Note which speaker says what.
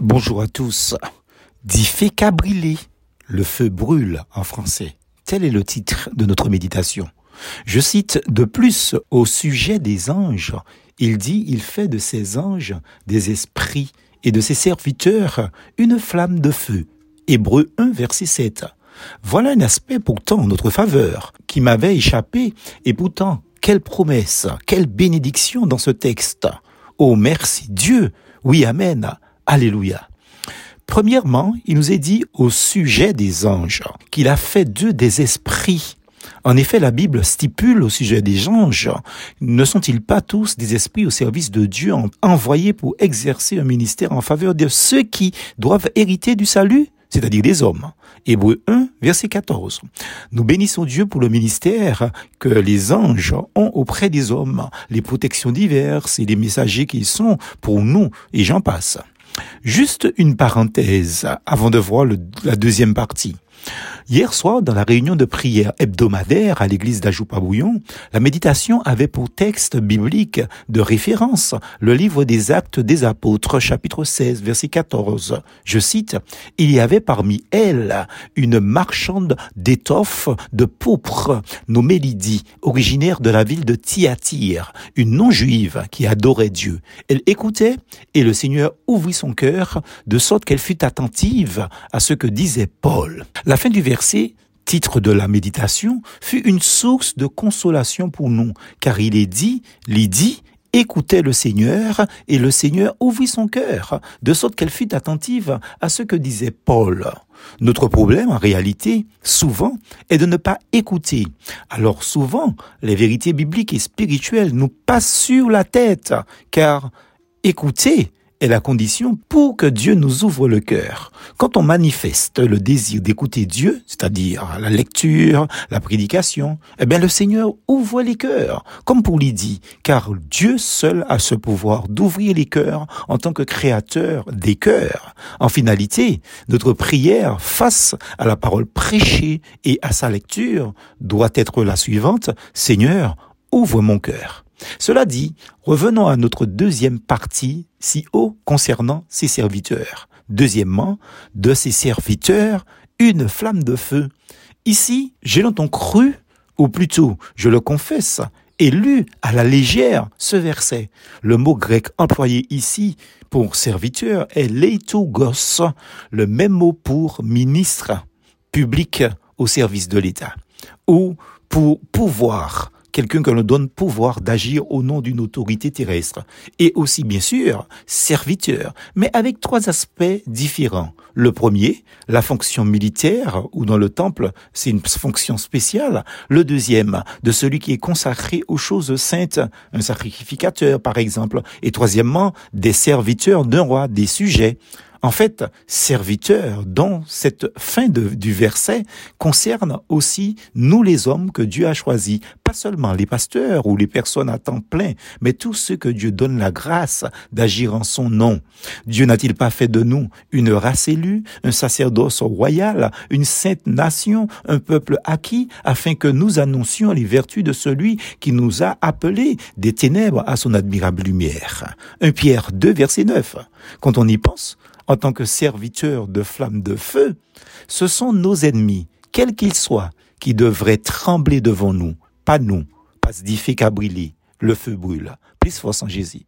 Speaker 1: Bonjour à tous. Fait qu'abriller, le feu brûle en français. Tel est le titre de notre méditation. Je cite de plus au sujet des anges. Il dit, il fait de ces anges des esprits et de ses serviteurs une flamme de feu. Hébreu 1, verset 7. Voilà un aspect pourtant en notre faveur, qui m'avait échappé, et pourtant, quelle promesse, quelle bénédiction dans ce texte. Oh merci Dieu, oui Amen. Alléluia. Premièrement, il nous est dit au sujet des anges qu'il a fait d'eux des esprits. En effet, la Bible stipule au sujet des anges, ne sont-ils pas tous des esprits au service de Dieu envoyés pour exercer un ministère en faveur de ceux qui doivent hériter du salut, c'est-à-dire des hommes? Hébreu 1, verset 14. Nous bénissons Dieu pour le ministère que les anges ont auprès des hommes, les protections diverses et les messagers qu'ils sont pour nous, et j'en passe. Juste une parenthèse avant de voir la deuxième partie. Hier soir, dans la réunion de prière hebdomadaire à l'église d'Ajoupa-Bouillon, la méditation avait pour texte biblique de référence le livre des Actes des Apôtres, chapitre 16, verset 14. Je cite, Il y avait parmi elles une marchande d'étoffes de pourpre nommée Lydie, originaire de la ville de Thyatire, une non-juive qui adorait Dieu. Elle écoutait et le Seigneur ouvrit son cœur de sorte qu'elle fut attentive à ce que disait Paul. La fin du verset titre de la méditation, fut une source de consolation pour nous, car il est dit, Lydie écoutait le Seigneur, et le Seigneur ouvrit son cœur, de sorte qu'elle fut attentive à ce que disait Paul. Notre problème, en réalité, souvent, est de ne pas écouter. Alors souvent, les vérités bibliques et spirituelles nous passent sur la tête, car écouter est la condition pour que Dieu nous ouvre le cœur. Quand on manifeste le désir d'écouter Dieu, c'est-à-dire la lecture, la prédication, eh bien le Seigneur ouvre les cœurs, comme pour Lydie, car Dieu seul a ce pouvoir d'ouvrir les cœurs en tant que créateur des cœurs. En finalité, notre prière face à la parole prêchée et à sa lecture doit être la suivante, Seigneur, ouvre mon cœur. Cela dit, revenons à notre deuxième partie si haut concernant ses serviteurs. Deuxièmement, de ses serviteurs, une flamme de feu. Ici, j'ai longtemps cru, ou plutôt, je le confesse, et lu à la légère ce verset. Le mot grec employé ici pour serviteur est leitogos, le même mot pour ministre public au service de l'État, ou pour pouvoir, quelqu'un nous donne pouvoir d'agir au nom d'une autorité terrestre, et aussi bien sûr serviteur, mais avec trois aspects différents. Le premier, la fonction militaire, ou dans le temple, c'est une fonction spéciale. Le deuxième, de celui qui est consacré aux choses saintes, un sacrificateur par exemple. Et troisièmement, des serviteurs d'un roi, des sujets. En fait, serviteur, dont cette fin du verset concerne aussi nous les hommes que Dieu a choisis, pas seulement les pasteurs ou les personnes à temps plein, mais tous ceux que Dieu donne la grâce d'agir en son nom. Dieu n'a-t-il pas fait de nous une race élue, un sacerdoce royal, une sainte nation, un peuple acquis, afin que nous annoncions les vertus de celui qui nous a appelés des ténèbres à son admirable lumière? Un Pierre 2, verset 9. Quand on y pense, en tant que serviteurs de flammes de feu, ce sont nos ennemis, quels qu'ils soient, qui devraient trembler devant nous, pas nous, parce qu'à brûler, le feu brûle. Plus force en Jésus.